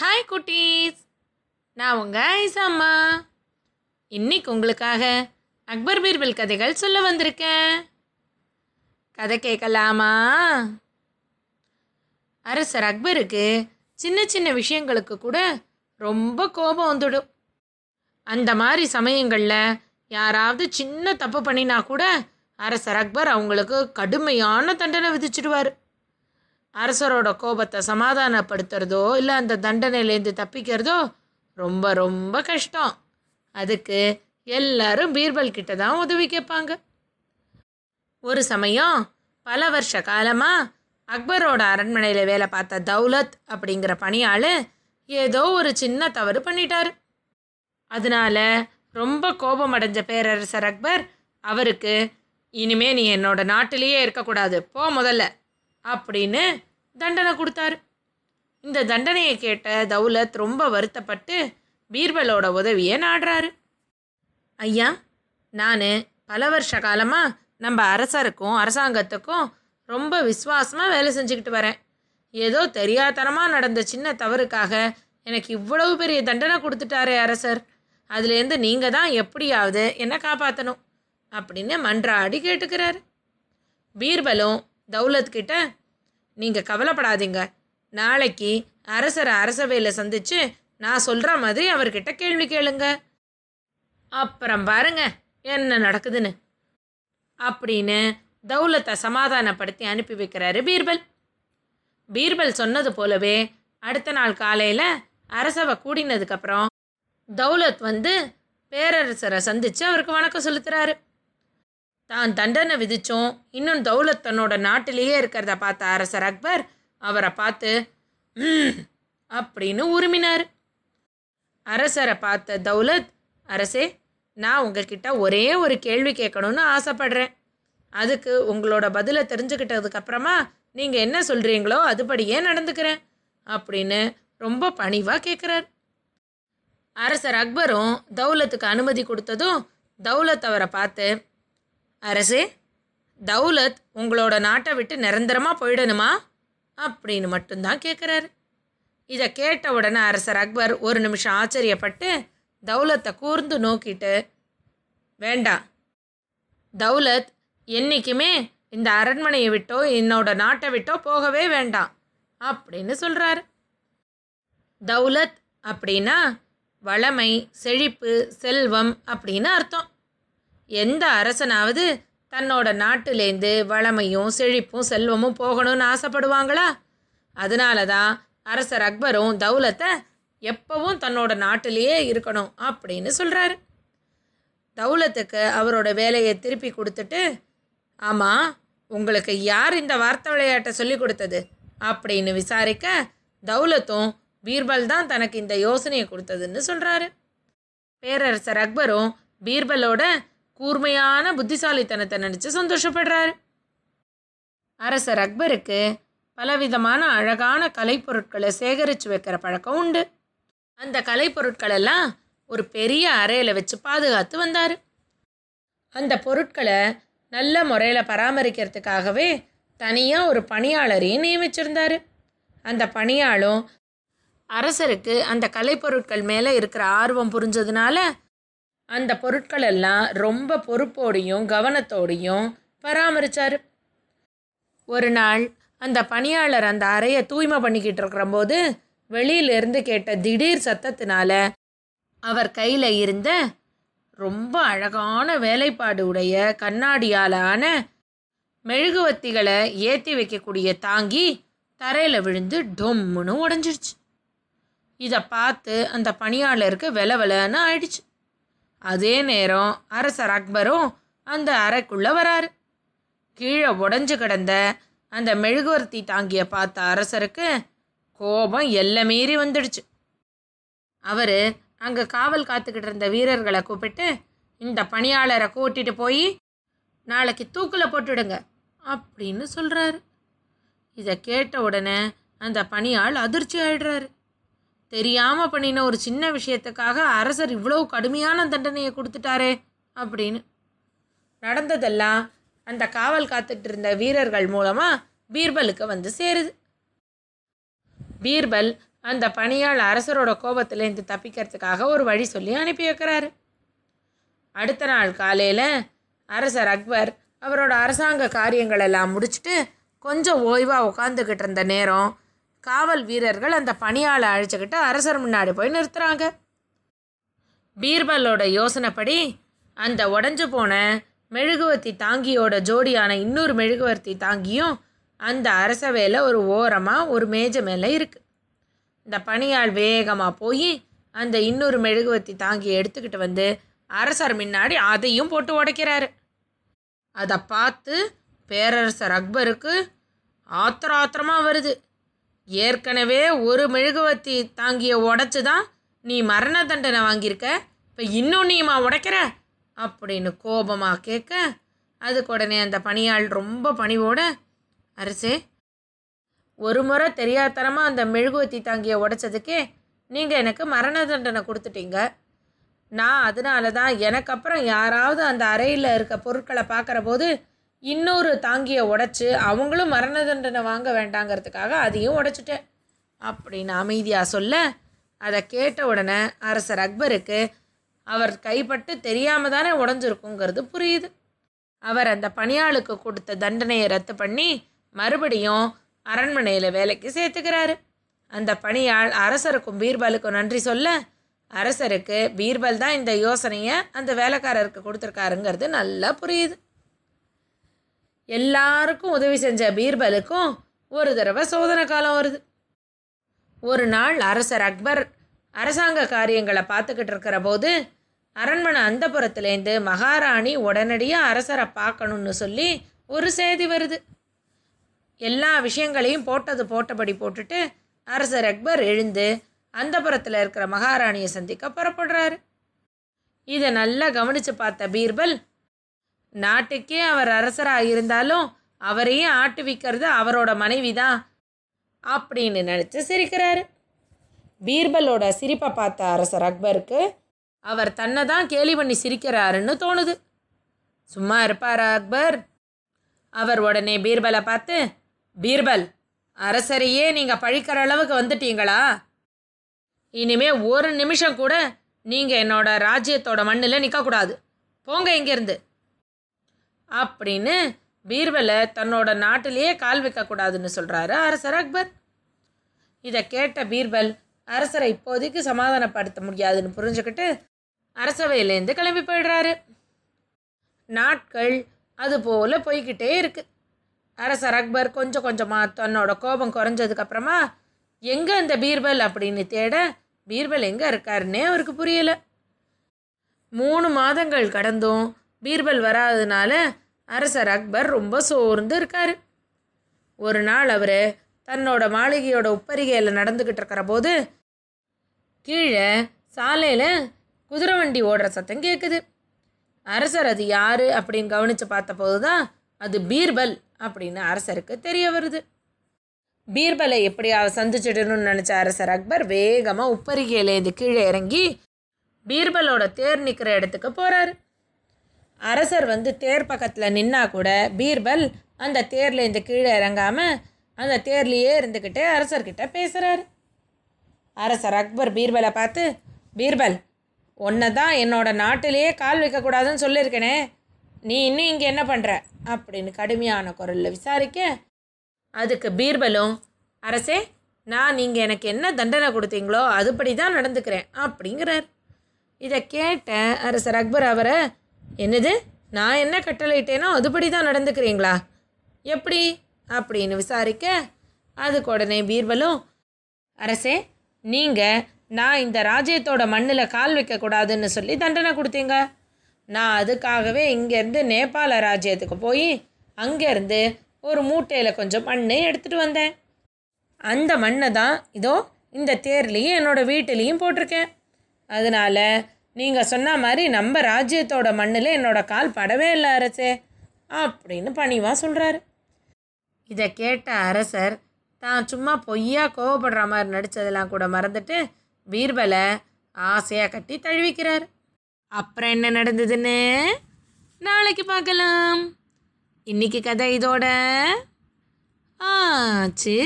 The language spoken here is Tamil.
ஹாய் குட்டீஸ். நான் உங்கள் ஐசாம்மா இன்னைக்கு உங்களுக்காக அக்பர் பீர்பல் கதைகள் சொல்ல வந்திருக்கேன். கதை கேட்கலாமா? அரசர் அக்பருக்கு சின்ன சின்ன விஷயங்களுக்கு கூட ரொம்ப கோபம் வந்துடும். அந்த மாதிரி சமயங்களில் யாராவது சின்ன தப்பு பண்ணினா கூட அரசர் அக்பர் அவங்களுக்கு கடுமையான தண்டனை விதிச்சிடுவார். அரசரோட கோபத்தை சமாதானப்படுத்துறதோ இல்லை அந்த தண்டனையிலேருந்து தப்பிக்கிறதோ ரொம்ப ரொம்ப கஷ்டம். அதுக்கு எல்லாரும் பீர்பல் கிட்ட தான் உதவி கேட்பாங்க. ஒரு சமயம் பல வருஷ காலமாக அக்பரோட அரண்மனையில் வேலை பார்த்த தௌலத் அப்படிங்கிற பணியாள் ஏதோ ஒரு சின்ன தவறு பண்ணிட்டார். அதனால ரொம்ப கோபமடைஞ்ச பேரரசர் அக்பர் அவருக்கு இனிமே நீ என்னோட நாட்டிலேயே இருக்கக்கூடாது. போ முதல்ல. அப்படின்னு தண்டனை கொடுத்தாரு. இந்த தண்டனையை கேட்ட தௌலத் ரொம்ப வருத்தப்பட்டு பீர்பலோட உதவியை நாடுறாரு. ஐயா நான் பல வருஷ காலமாக நம்ம அரசருக்கும் அரசாங்கத்துக்கும் ரொம்ப விசுவாசமாக வேலை செஞ்சுக்கிட்டு வரேன். ஏதோ தெரியாதனமாக நடந்த சின்ன தவறுக்காக எனக்கு இவ்வளவு பெரிய தண்டனை கொடுத்துட்டாரே அரசர். அதுலேருந்து நீங்கள் தான் எப்படியாவது என்னை காப்பாற்றணும் அப்படின்னு மன்றாடி கேட்டுக்கிறாரு. பீர்பலும் தௌலத் கிட்ட நீங்கள் கவலைப்படாதீங்க. நாளைக்கு அரசரை அரசவையில் சந்திச்சு நான் சொல்கிற மாதிரி அவர்கிட்ட கேள்வி கேளுங்க. அப்புறம் பாருங்க என்ன நடக்குதுன்னு. அப்படின்னு தௌலத்தை சமாதானப்படுத்தி அனுப்பி வைக்கிறாரு பீர்பல். பீர்பல் சொன்னது போலவே அடுத்த நாள் காலையில் அரசவை கூடினதுக்கப்புறம் தௌலத் வந்து பேரரசரை சந்தித்து அவருக்கு வணக்கம் செலுத்துகிறாரு தான் தண்டனை விதிச்சும் இன்னும் தௌலத் தன்னோட நாட்டிலேயே இருக்கிறத பார்த்த அரசர் அக்பர் அவரை பார்த்து அப்படின்னு உருமினார். அரசரை பார்த்த தௌலத் அரசே நான் உங்ககிட்ட ஒரே ஒரு கேள்வி கேட்கணும்னு ஆசைப்படுறேன். அதுக்கு உங்களோட பதிலை தெரிஞ்சுக்கிட்டதுக்கப்புறமா நீங்கள் என்ன சொல்கிறீங்களோ அதுபடியே நடந்துக்கிறேன் அப்படின்னு ரொம்ப பணிவாக கேட்குறார். அரசர் அக்பரும் தௌலத்துக்கு அனுமதி கொடுத்ததும் தௌலத் அவரை பார்த்து அரசே தௌலத் உங்களோட நாட்டை விட்டு நிரந்தரமாக போயிடணுமா? அப்படின்னு மட்டும்தான் கேட்குறாரு இதை கேட்ட உடனே அரசர் அக்பர் ஒரு நிமிஷம் ஆச்சரியப்பட்டு தௌலத்தை கூர்ந்து நோக்கிட்டு வேண்டாம் தௌலத் என்றைக்குமே இந்த அரண்மனையை விட்டோ என்னோட நாட்டை விட்டோ போகவே வேண்டாம் அப்படின்னு சொல்கிறாரு தௌலத் அப்படின்னா வளமை செழிப்பு செல்வம் அப்படின்னு அர்த்தம். எந்த அரசனாவது தன்னோட நாட்டிலேருந்து வளமையும் செழிப்பும் செல்வமும் போகணும்னு ஆசைப்படுவாங்களா? அதனால தான் அரசர் அக்பரும் தௌலத்தை எப்பவும் தன்னோட நாட்டிலேயே இருக்கணும் அப்படின்னு சொல்கிறாரு தௌலத்துக்கு அவரோட வேலையை திருப்பி கொடுத்துட்டு ஆமாம் உங்களுக்கு யார் இந்த வார்த்தை விளையாட்டை சொல்லி கொடுத்தது? அப்படின்னு விசாரிக்க தௌலத்தும் பீர்பல் தான் தனக்கு இந்த யோசனையை கொடுத்ததுன்னு சொல்கிறாரு பேரரசர் அக்பரும் பீர்பலோட கூர்மையான புத்திசாலித்தனத்தை நினச்சி சந்தோஷப்படுறாரு. அரசர் அக்பருக்கு பலவிதமான அழகான கலைப்பொருட்களை சேகரித்து வைக்கிற பழக்கம் உண்டு. அந்த கலைப்பொருட்களெல்லாம் ஒரு பெரிய அறையில் வச்சு பாதுகாத்து வந்தார். அந்த பொருட்களை நல்ல முறையில் பராமரிக்கிறதுக்காகவே தனியாக ஒரு பணியாளரையும் நியமிச்சிருந்தார். அந்த பணியாளும் அரசருக்கு அந்த கலைப்பொருட்கள் மேலே இருக்கிற ஆர்வம் புரிஞ்சதுனால அந்த பொருட்களெல்லாம் ரொம்ப பொறுப்போடையும் கவனத்தோடையும் பராமரித்தார் ஒரு நாள் அந்த பணியாளர் அந்த அறையை தூய்மை பண்ணிக்கிட்டு இருக்கிறபோது வெளியிலிருந்து கேட்ட திடீர் சத்தத்தினால அவர் கையில் இருந்த ரொம்ப அழகான வேலைப்பாடு உடைய கண்ணாடியாலான மெழுகுவத்திகளை ஏற்றி வைக்கக்கூடிய தாங்கி தரையில் விழுந்து டொம்முன்னு உடஞ்சிடுச்சு இதை பார்த்து அந்த பணியாளருக்கு வெல வெலன்னு ஆயிடுச்சு. அதே நேரம் அரசர் அக்பரும் அந்த அறைக்குள்ளே வராரு. கீழே உடஞ்சு கிடந்த அந்த மெழுகுவர்த்தி தாங்கிய பார்த்த அரசருக்கு கோபம் எல்லை மீறி வந்துடுச்சு. அவர் அங்கே காவல் காத்துக்கிட்டு இருந்த வீரர்களை கூப்பிட்டு இந்த பணியாளரை கூட்டிட்டு போய் நாளைக்கு தூக்கில் போட்டுடுங்க அப்படின்னு சொல்கிறாரு இதை கேட்ட உடனே அந்த பணியாள் அதிர்ச்சி ஆயிடுறாரு. தெரியாமல் பண்ணின ஒரு சின்ன விஷயத்துக்காக அரசர் இவ்வளவு கடுமையான தண்டனையை கொடுத்துட்டாரே அப்படின்னு. நடந்ததெல்லாம் அந்த காவல் காத்துட்டு இருந்த வீரர்கள் மூலமாக பீர்பலுக்கு வந்து சேருது. பீர்பல் அந்த பணியாள் அரசரோட கோபத்திலேருந்து தப்பிக்கிறதுக்காக ஒரு வழி சொல்லி அனுப்பி வைக்கிறாரு. அடுத்த நாள் காலையில் அரசர் அக்பர் அவரோட அரசாங்க காரியங்களெல்லாம் முடிச்சுட்டு கொஞ்சம் ஓய்வாக உட்காந்துக்கிட்டு இருந்த நேரம் காவல் வீரர்கள் அந்த பணியாளை அழைச்சிக்கிட்டு அரசர் முன்னாடி போய் நிறுத்துறாங்க. பீர்பலோட யோசனைப்படி அந்த உடஞ்சு போன மெழுகுவர்த்தி தாங்கியோட ஜோடியான இன்னொரு மெழுகுவர்த்தி தாங்கியும் அந்த அரசவேல ஒரு ஓரமாக ஒரு மேஜை மேலே இருக்குது இந்த பணியாள் வேகமாக போய் அந்த இன்னொரு மெழுகுவர்த்தி தாங்கியை எடுத்துக்கிட்டு வந்து அரசர் முன்னாடி அதையும் போட்டு உடைக்கிறாரு. அதை பார்த்து பேரரசர் அக்பருக்கு ஆத்திர ஆத்திரமாக வருது. ஏற்கனவே ஒரு மெழுகுவர்த்தி தாங்கிய உடச்சி தான் நீ மரண தண்டனை வாங்கியிருக்க. இப்போ இன்னும் நீமா உடைக்கிற? அப்படின்னு கோபமாக கேட்க அதுக்கு உடனே அந்த பணியாள் ரொம்ப பணிவோட அரசே ஒரு முறை தெரியாதனமாக அந்த மெழுகுவத்தி தாங்கிய உடைச்சதுக்கே நீங்கள் எனக்கு மரண தண்டனை கொடுத்துட்டீங்க. நான் அதனால தான் எனக்கு அப்புறம் யாராவது அந்த அறையில் இருக்க பொருட்களை பார்க்குற போது இன்னொரு தாங்கியை உடச்சி அவங்களும் மரண தண்டனை வாங்க வேண்டாங்கிறதுக்காக அதையும் உடைச்சிட்டேன். அப்படின்னு அமைதியாக சொல்ல அதை கேட்ட உடனே அரசர் அக்பருக்கு அவர் கைப்பட்டு தெரியாமல் தானே உடஞ்சிருக்குங்கிறது புரியுது. அவர் அந்த பணியாளுக்கு கொடுத்த தண்டனையை ரத்து பண்ணி மறுபடியும் அரண்மனையில் வேலைக்கு சேர்த்துக்கிறாரு. அந்த பணியாள் அரசருக்கும் பீர்பாலுக்கும் நன்றி சொல்ல அரசருக்கு பீர்பல் தான் இந்த யோசனையை அந்த வேலைக்காரருக்கு கொடுத்துருக்காருங்கிறது நல்லா புரியுது. எல்லாருக்கும் உதவி செஞ்ச பீர்பலுக்கும் ஒரு தடவை சோதனை காலம் வருது. ஒரு நாள் அரசர் அக்பர் அரசாங்க காரியங்களை பார்த்துக்கிட்டு இருக்கிற போது அரண்மனை அந்தப்புறத்துலேருந்து மகாராணி உடனடியாக அரசரை பார்க்கணுன்னு சொல்லி ஒரு செய்தி வருது. எல்லா விஷயங்களையும் போட்டது போட்டபடி போட்டுட்டு அரசர் அக்பர் எழுந்து அந்தப்புறத்தில் இருக்கிற மகாராணியை சந்திக்க புறப்படுறாரு. இதை நல்லா கவனித்து பார்த்த பீர்பல் நாட்டுக்கே அவர் அரசராக இருந்தாலும் அவரையும் ஆட்டுவிக்கிறது அவரோட மனைவி தான் அப்படின்னு நினச்சி சிரிக்கிறாரு. பீர்பலோட சிரிப்பை பார்த்த அரசர் அக்பருக்கு அவர் தன்னை தான் கேலி பண்ணி சிரிக்கிறாருன்னு தோணுது. சும்மா இருப்பாரா அக்பர்? அவர் உடனே பீர்பலை பார்த்து பீர்பல் அரசரையே நீங்கள் பழிக்கிற அளவுக்கு வந்துட்டீங்களா? இனிமே ஒரு நிமிஷம் கூட நீங்கள் என்னோட ராஜ்யத்தோட மண்ணில் நிற்கக்கூடாது போங்க இங்கேருந்து. அப்படின்னு பீர்பலை தன்னோட நாட்டிலேயே கால் வைக்கக்கூடாதுன்னு சொல்கிறாரு அரசர் அக்பர். இதை கேட்ட பீர்பல் அரசரை இப்போதைக்கு சமாதானப்படுத்த முடியாதுன்னு புரிஞ்சுக்கிட்டு அரசவையிலேருந்து கிளம்பி போயிடுறாரு. நாட்கள் அதுபோல் போய்கிட்டே இருக்கு. அரசர் அக்பர் கொஞ்சம் கொஞ்சமாக தன்னோட கோபம் குறைஞ்சதுக்கப்புறமா எங்கே அந்த பீர்பல் அப்படின்னு தேட பீர்பல் எங்கே இருக்காருன்னே அவருக்கு புரியலை. மூணு மாதங்கள் கடந்தும் பீர்பல் வராததுனால அரசர் அக்பர் ரொம்ப சோர்ந்து இருக்கார். ஒரு நாள் அவர் தன்னோட மாளிகையோட உப்பரிகையில் நடந்துக்கிட்டு இருக்கிற போது கீழே சாலையில் குதிரை வண்டி ஓடுற சத்தம் கேட்குது அரசர் அது யார் அப்படின்னு கவனித்து பார்த்தபோது தான் அது பீர்பல் அப்படின்னு அரசருக்கு தெரிய வருது. பீர்பலை எப்படியாவது சந்திச்சிடணும்னு நினச்ச அரசர் அக்பர் வேகமாக உப்பரிகையிலேருந்து கீழே இறங்கி பீர்பலோட தேர் நிற்கிற இடத்துக்கு போகிறாரு அரசர் வந்து தேர் பக்கத்தில் நின்னா கூட பீர்பல் அந்த தேர்லேருந்து கீழே இறங்காமல் அந்த தேர்லேயே இருந்துக்கிட்டு அரசர்கிட்ட பேசுகிறார் அரசர் அக்பர் பீர்பலை பார்த்து பீர்பல் உன்னை தான் என்னோட நாட்டிலேயே கால் வைக்கக்கூடாதுன்னு சொல்லியிருக்கேனே. நீ இன்னும் இங்கே என்ன பண்ணுற அப்படின்னு கடுமையான குரலில் விசாரிக்க அதுக்கு பீர்பலும் அரசே நான் நீங்கள் எனக்கு என்ன தண்டனை கொடுத்தீங்களோ அதுபடி தான் நடந்துக்கிறேன் அப்படிங்கிறார். இதை கேட்ட அரசர் அக்பர் அவரை என்னது? நான் என்ன கட்டளையிட்டேனோ அதுபடி தான் நடந்துக்கிறீங்களா? எப்படி? அப்படின்னு விசாரிக்க அதுக்கு உடனே பீர்பலும் அரசே நீங்கள் நான் இந்த ராஜ்யத்தோட மண்ணில் கால் வைக்கக்கூடாதுன்னு சொல்லி தண்டனை கொடுத்தீங்க. நான் அதுக்காகவே இங்கேருந்து நேபாள ராஜ்யத்துக்கு போய் அங்கேருந்து ஒரு மூட்டையில் கொஞ்சம் மண் எடுத்துகிட்டு வந்தேன். அந்த மண்ணை தான் இதோ இந்த தேர்லேயும் என்னோடய வீட்டிலையும் போட்டிருக்கேன். அதனால் நீங்கள் சொன்ன மாதிரி நம்ம ராஜ்யத்தோட மண்ணில் என்னோட கால் படவே இல்லை அரசே. அப்படின்னு பணிவாக சொல்கிறாரு இதை கேட்ட அரசர் தான் சும்மா பொய்யா கோவப்படுற மாதிரி நடித்ததெல்லாம் கூட மறந்துட்டு பீர்பலை ஆசையாக கட்டி தழுவிக்கிறார். அப்புறம் என்ன நடந்ததுன்னு? நாளைக்கு பார்க்கலாம். இன்னைக்கு கதை இதோட ஆச்சு.